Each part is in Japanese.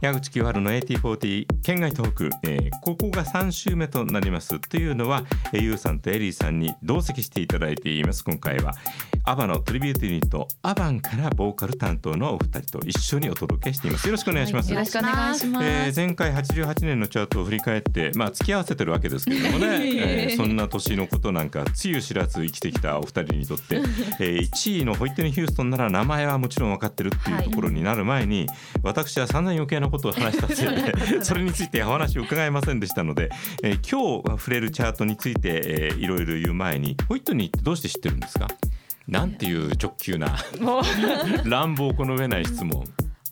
矢口清春の AT40 県外トーク、えー、ここが3週目となります。というのは、えー、ゆうさんとエリーさんに同席していただいています。今回はアバのトリビュートユニットアバンからボーカル担当のお二人と一緒にお届けしています。よろしくお願いします、はい、よろしくお願いします、えー、前回88年のチャートを振り返ってまあ付き合わせてるわけですけれどもね、えー、そんな年のことなんかつゆ知らず生きてきたお二人にとって、えー、1位のホイットニー・ヒューストンなら名前はもちろん分かってるっていうところになる前に、はい、私は散々余計なことを話したせいで それについてお話を伺いませんでしたので、えー、今日触れるチャートについて、えー、いろいろ言う前にホイットニーってどうして知ってるんですか？なんていう直球な 乱暴この上ない質問。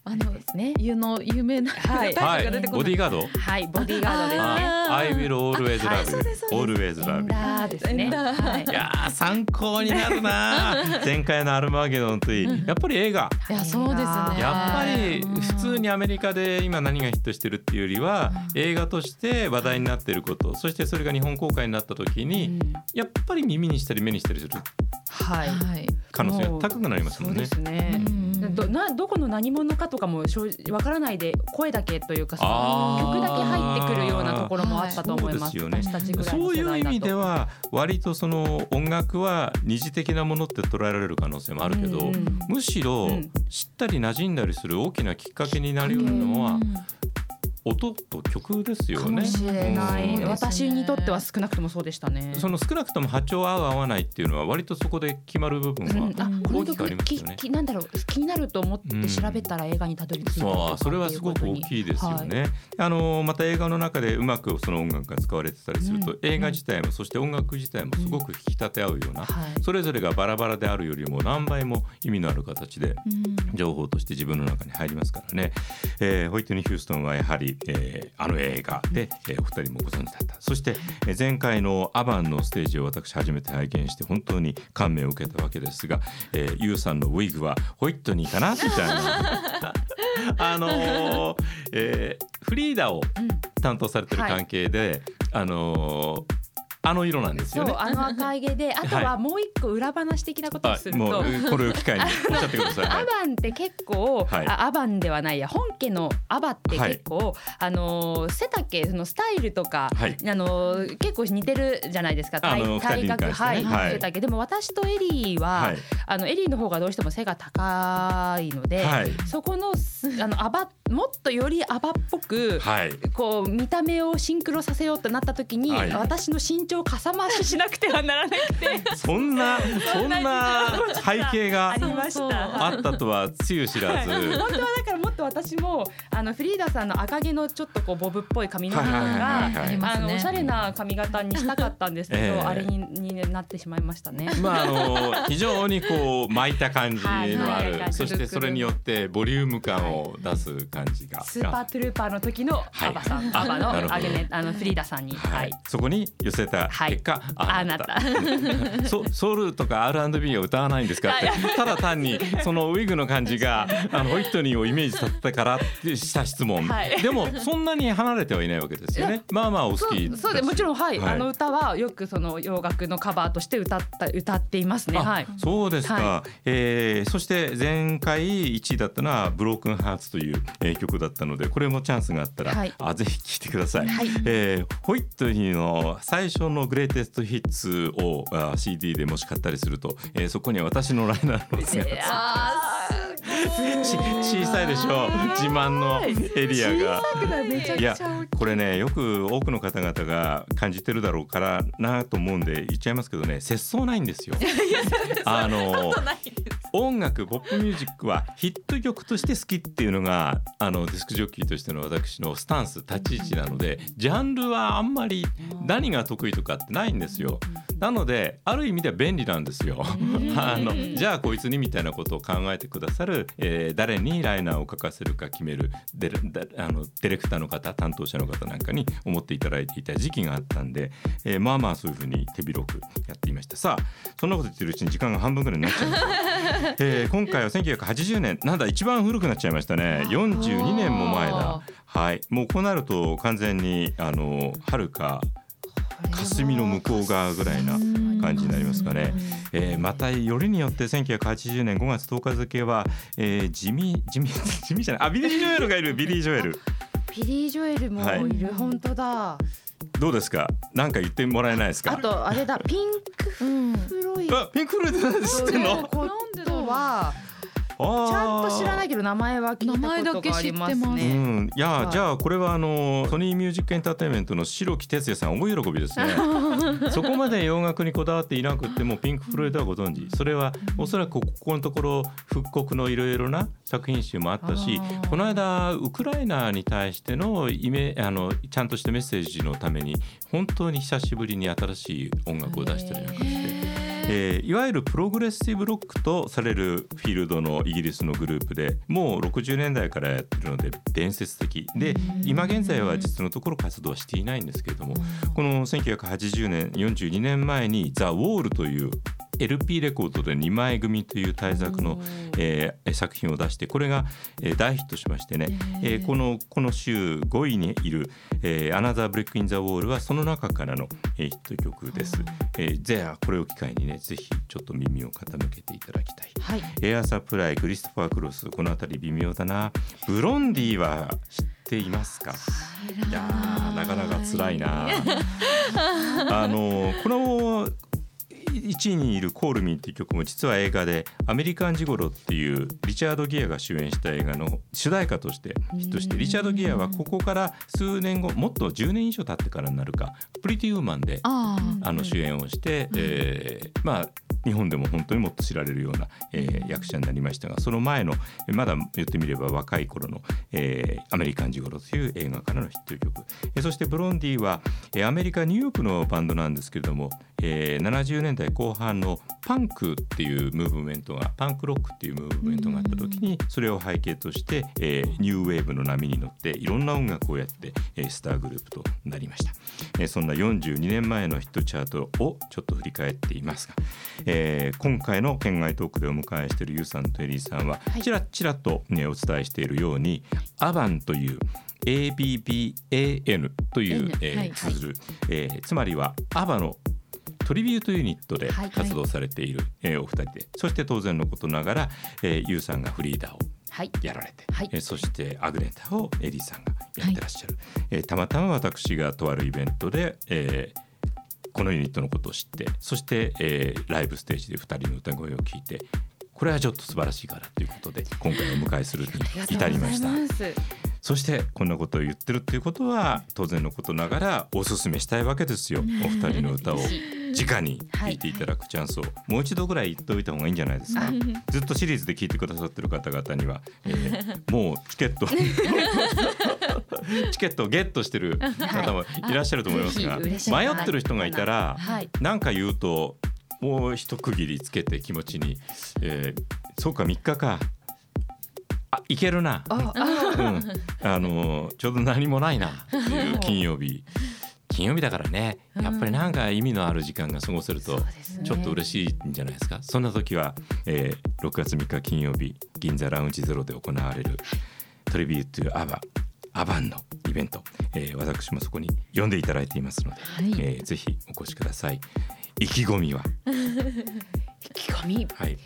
あのですね、有の有名な、はい、はい、ボディーガード？はい、ボディーガードですね。I will always love you, always love you。ですね。はい、いや参考になるな。前回のアルマゲドンといい、やっぱり映画。いやそうですね。やっぱり普通にアメリカで今何がヒットしてるっていうよりは、映画として話題になっていること、そしてそれが日本公開になった時に、やっぱり耳にしたり目にしたりする。はい。可能性が高くなりますもんね。そうですね。どなどこの何者かとかもわからないで声だけというかその曲だけ入ってくるようなところもあったと思います。そうですよね。そういう意味では割とその音楽は二次的なものって捉えられる可能性もあるけど、むしろ知ったり馴染んだりする大きなきっかけになりうるのは。音と曲ですよね。かもしれない、私にとっては少なくともそうでしたね。その少なくとも波長合う合わないっていうのは割とそこで決まる部分は大きくありますよね。うん、なんだろう気になると思って調べたら映画にたどり着いたそうそれはすごく大きいですよね。はい、あのまた映画の中でうまくその音楽が使われてたりすると、うん、映画自体もそして音楽自体もすごく引き立て合うような、うん、それぞれがバラバラであるよりも何倍も意味のある形で情報として自分の中に入りますからね。えー、ホイットニー・ヒューストンはやはりえー、あの映画で、えー、お二人もご存知だった。そして、えー、前回のアバンのステージを私初めて拝見して本当に感銘を受けたわけですが、えー、ユウさんのウィッグはホイットニーかな？みたいな。あのー、えー、フリーダを担当されてる関係で、うんはい、あのーあの色なんですよね。あの赤い毛で、あとはもう一個裏話的なことをすると、はい、これを機会におっしゃってください。アバンって結構、はい、アバンではないや、本家のアバって結構、はい、あの背丈そのスタイルとか、はい、あの結構似てるじゃないですか。体体格、ね、はい、はい、背丈で。も私とエリーは、あのエリーの方がどうしても背が高いので、そこのあのアバもっとよりアバっぽく、こう見た目をシンクロさせようとなった時に、私の身長をかさ増ししなくてはならなくて。そんなそんな背景があったとはつゆ知らず、はい、本当はだからもっと私もあのフリーダさんの赤毛のちょっとこうボブっぽい髪の毛があのおしゃれな髪型にしたかったんですけど、えー、あれにになってしまいましたね。まああの非常にこう巻いた感じのある、はいはい、そしてそれによってボリューム感を出す感じが、スーパートゥルーパーの時のアバさん、アバのあげねあのフリーダさんに、はい、そこに寄せた結果、あなた。ソ ソウルとか R&B を歌わないんですか？ってただ単にそのウィグの感じがあのホイットニーをイメージさせたからってした質問、はい、でもそんなに離れてはいないわけですよね。まあまあお好きそうでもちろんはい、はい、あの歌はよくその洋楽のカバーとして歌った歌っていますね。はい。そうですか、はい、えー、そして前回1位だったのはブロークンハーツという、えー、曲だったのでこれもチャンスがあったら、はい、あぜひ聴いてください、はい、えー、ホイットニーの最初のグレーテストヒッツをあ CD でもし買ったりすすると、えー、そこには私のライナーの姿小さいでしょう。自慢のエリアが。い？やこれねよく多くの方々が感じてるだろうからなと思うんで言っちゃいますけどね節操ないんですよ。あの音楽ポップミュージックはヒット曲として好きっていうのがあのディスクジョッキーとしての私のスタンス立ち位置なのでジャンルはあんまり何が得意とかってないんですよ。なのである意味では便利なんですよ。あのじゃあこいつにみたいなことを考えてくださる、えー、誰にライナーを書かせるか決めるデあのディレクターの方担当者の方なんかに思っていただいていた時期があったんで、えー、まあまあそういうふうに手広くやっていましたさあそんなこと言ってるうちに時間が半分ぐらいになっちゃいました、えー、今回は1980年なんだ一番古くなっちゃいましたね42年も前だはいもうこうなると完全にあのはるか霞の向こう側ぐらいな感じになりますかね。えー、またよりによって1980年5月10日付は、えー、地味地味地味じゃないあビリー・ジョエルがいるビリー・ジョエル。ビリー・ジョエルもいる、はい、本当だ。どうですか？なんか言ってもらえないですか？あとあれだピンク？フロイド。あピンクフロイドなんで知ってんの。ことは。ちゃんと知らないけど名前は聞いたことがありますね。うん、いや、じゃあこれはあのソニーミュージックエンターテインメントの白木哲也さん大喜びですね。そこまで洋楽にこだわっていなくてもピンク・フロイドはご存知。それはおそらくここのところ復刻のいろいろな作品集もあったし、この間ウクライナに対してのイメあのちゃんとしたメッセージのために本当に久しぶりに新しい音楽を出したりなんかして。えー、いわゆるプログレッシブロックとされるフィールドのイギリスのグループでもう60年代からやってるので伝説的。で今現在は実のところ活動はしていないんですけれどもこの1980年42年前に「ザ・ウォールという LP レコードで2枚組という大作の、えー、作品を出してこれが、えー、大ヒットしましてね、えー、このこの週5位にいる「えー、Another Brick in the Wall」はその中からの、えー、ヒット曲です。えー、じゃあこれを機会にねぜひちょっと耳を傾けていただきたい。はい、エアサプライクリストファー・クロスこの辺り微妙だな。ブロンディは知っていますか？い。やなかなか辛いな あのこの1位にいる「コールミー」っていう曲も実は映画で「アメリカンジゴロ」っていうリチャード・ギアが主演した映画の主題歌としてヒットしてリチャード・ギアはここから数年後もっと10年以上経ってからになるか「プリティ・ウー。マンで」あの主演をして、えー、まあ日本でも本当にもっと知られるような、えー、役者になりましたがその前のまだ言ってみれば若い頃の、えー、アメリカンジゴロという映画からのヒット曲、えー、そしてブロンディは、えー、アメリカニューヨークのバンドなんですけれども、えー、70年代後半のパンクっていうムーブメントがパンクロックっていうムーブメントがあった時にそれを背景として、えー、ニューウェーブの波に乗っていろんな音楽をやって、えー、スターグループとなりました、えー、そんな42年前のヒットチャートをちょっと振り返っていますが、えー、今回の圏外トークでお迎えしているユウさんとエリーさんはちらちらと、ね、お伝えしているようにアバンという ABBAN という、えー、綴る、えー、つまりはアバのトリビュートユニットで活動されている、はい、えー、お二人でそして当然のことながら、えー、ユウさんがフリーダーをやられて、はい、えー、そしてアグネタをエリーさんがやってらっしゃる、はい、えー、たまたま私がとあるイベントで、えー、このユニットのことを知ってそして、えー、ライブステージで2人の歌声を聞いてこれはちょっと素晴らしいからということで今回お迎えするに至りました。そしてこんなことを言ってるっていうことは当然のことながらおすすめしたいわけですよ。お二人の歌を直に聞い。ていただくチャンスをもう一度ぐらい言っておいた方がいいんじゃないですか。ずっとシリーズで聞いてくださってる方々には、えー、もうチケットチケットをゲットしてる方もいらっしゃると思いますが、迷ってる人がいたら何か言うともう一区切りつけて気持ちに、えー、そうか3日か。あいけるな。うん、あのちょうど何もないなっていう金曜日金曜日だからね。やっぱりなんか意味のある時間が過ごせるとちょっと嬉しいんじゃないですか、そんな時は、えー、6月3日金曜日銀座ラウンジゼロで行われるトリビュートアバアバンのイベント、えー、私もそこに呼んでいただいていますので、はい、えー、ぜひお越しください。意気込みは？意気込み。はい。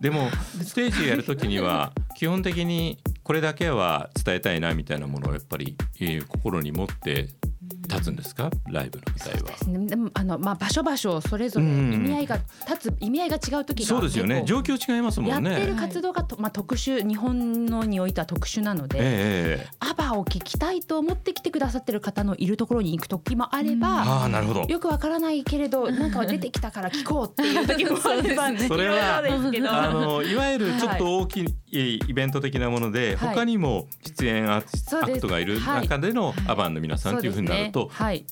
でもステージやるときには基本的にこれだけは伝えたいなみたいなものをやっぱり、えー、心に持って立つんですか？ライブの舞台は。でね、でもあのまあ場所場所それぞれ意味合いが立つ意味合いが違う時がそうですよね。状況違いますもんね。やってる活動がとまあ特殊日本のにおいては特殊なので、えー、アバを聞きたいと思ってきてくださってる方のいるところに行く時もあれば、あなるほど。よくわからないけれど なんか出てきたから聞こうっていう時もあれば、ね、それは。あのいわゆるちょっと大きいイベント的なもので、はい、他にも出演アークトがいる中でのアバンの皆さんというふうになると、はい、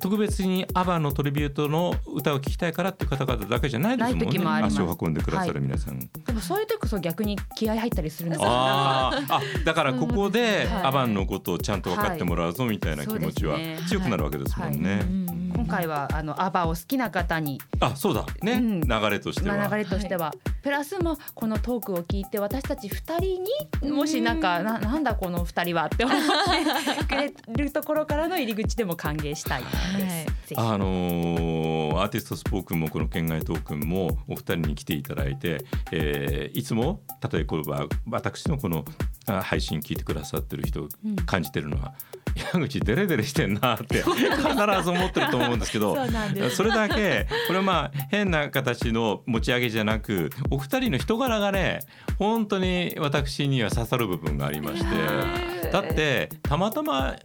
特別にアバンのトリビュートの歌を聴きたいからっていう方々だけじゃないですもんね。足を運んでくださる皆さん、はい、でもそういう時こそ逆に気合入ったりするんですああだからここでアバンのことをちゃんと分かってもらうぞみたいな気持ちは強くなるわけですもんね。今回はあのアバを好きな方にあそうだ。ね、うん、流れとしては。流れとしては、はい、プラスもこのトークを聞いて私たち2人にもしなんかななんだこの2人はって思ってくれるところからの入り口でも歓迎したいです。はい、あのー、アーティストスポークンもこの県外トークンもお二人に来ていただいて、えー、いつも例えば私のこの配信聞いてくださってる人感じてるのは、うん、矢口デレデレしてんなって必ず思ってると思うんですけどそれだけこれはまあ変な形の持ち上げじゃなくお二人の人柄がね本当に私には刺さる部分がありましてだってたまたま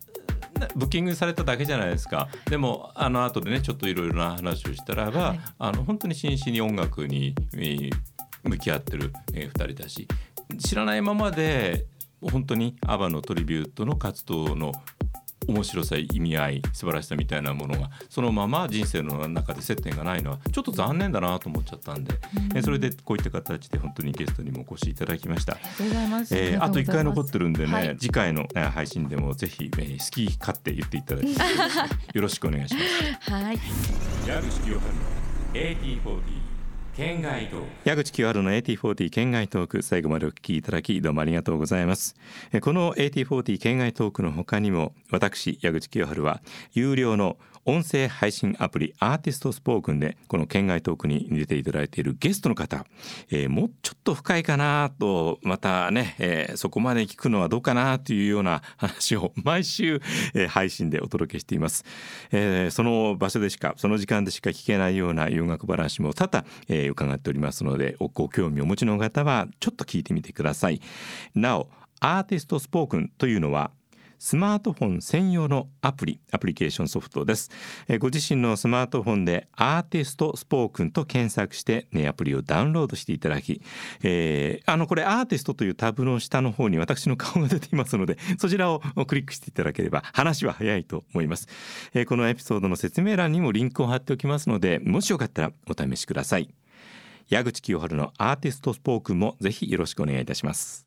ブッキングされただけじゃないですか。でもあの後でねちょっといろいろな話をしたらば、はい、あの本当に真摯に音楽に向き合ってる、えー、2人だし知らないままで本当にアバのトリビュートの活動の面白さ意味合い素晴らしさみたいなものがそのまま人生の中で接点がないのはちょっと残念だなと思っちゃったんで、うん、それでこういった形で本当にゲストにもお越しいただきました。ありがとうございます。えー、あと1回残ってるんでね、はい、次回の配信でもぜひ、えー、好き勝手言っていただき よろしくお願いします。はい。矢口清春の AT40 県外トーク矢口清春の AT40 県外トーク最後までお聞きいただきどうもありがとうございます。この AT40 県外トークの他にも私矢口清春は有料の音声配信アプリアーティストスポークンでこの県外トークに出ていただいているゲストの方、えー、もうちょっと深いかなとまたね、えー、そこまで聞くのはどうかなというような話を毎週、えー、配信でお届けしています、えー、その場所でしかその時間でしか聞けないような洋楽話も多々、えー、伺っておりますのでご興味をお持ちの方はちょっと聞いてみてください。なおアーティストスポークンというのはスマートフォン専用のアプリアプリケーションソフトです、えご自身のスマートフォンでアーティストスポークンと検索して、ね、アプリをダウンロードしていただき、えー、あのこれアーティストというタブの下の方に私の顔が出ていますので そちらをクリックしていただければ話は早いと思います、えー、このエピソードの説明欄にもリンクを貼っておきますのでもしよかったらお試しください。矢口清春のアーティストスポークンもぜひよろしくお願いいたします。